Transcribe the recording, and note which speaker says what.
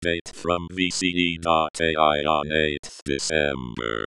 Speaker 1: update from VCE.ai on 8th December.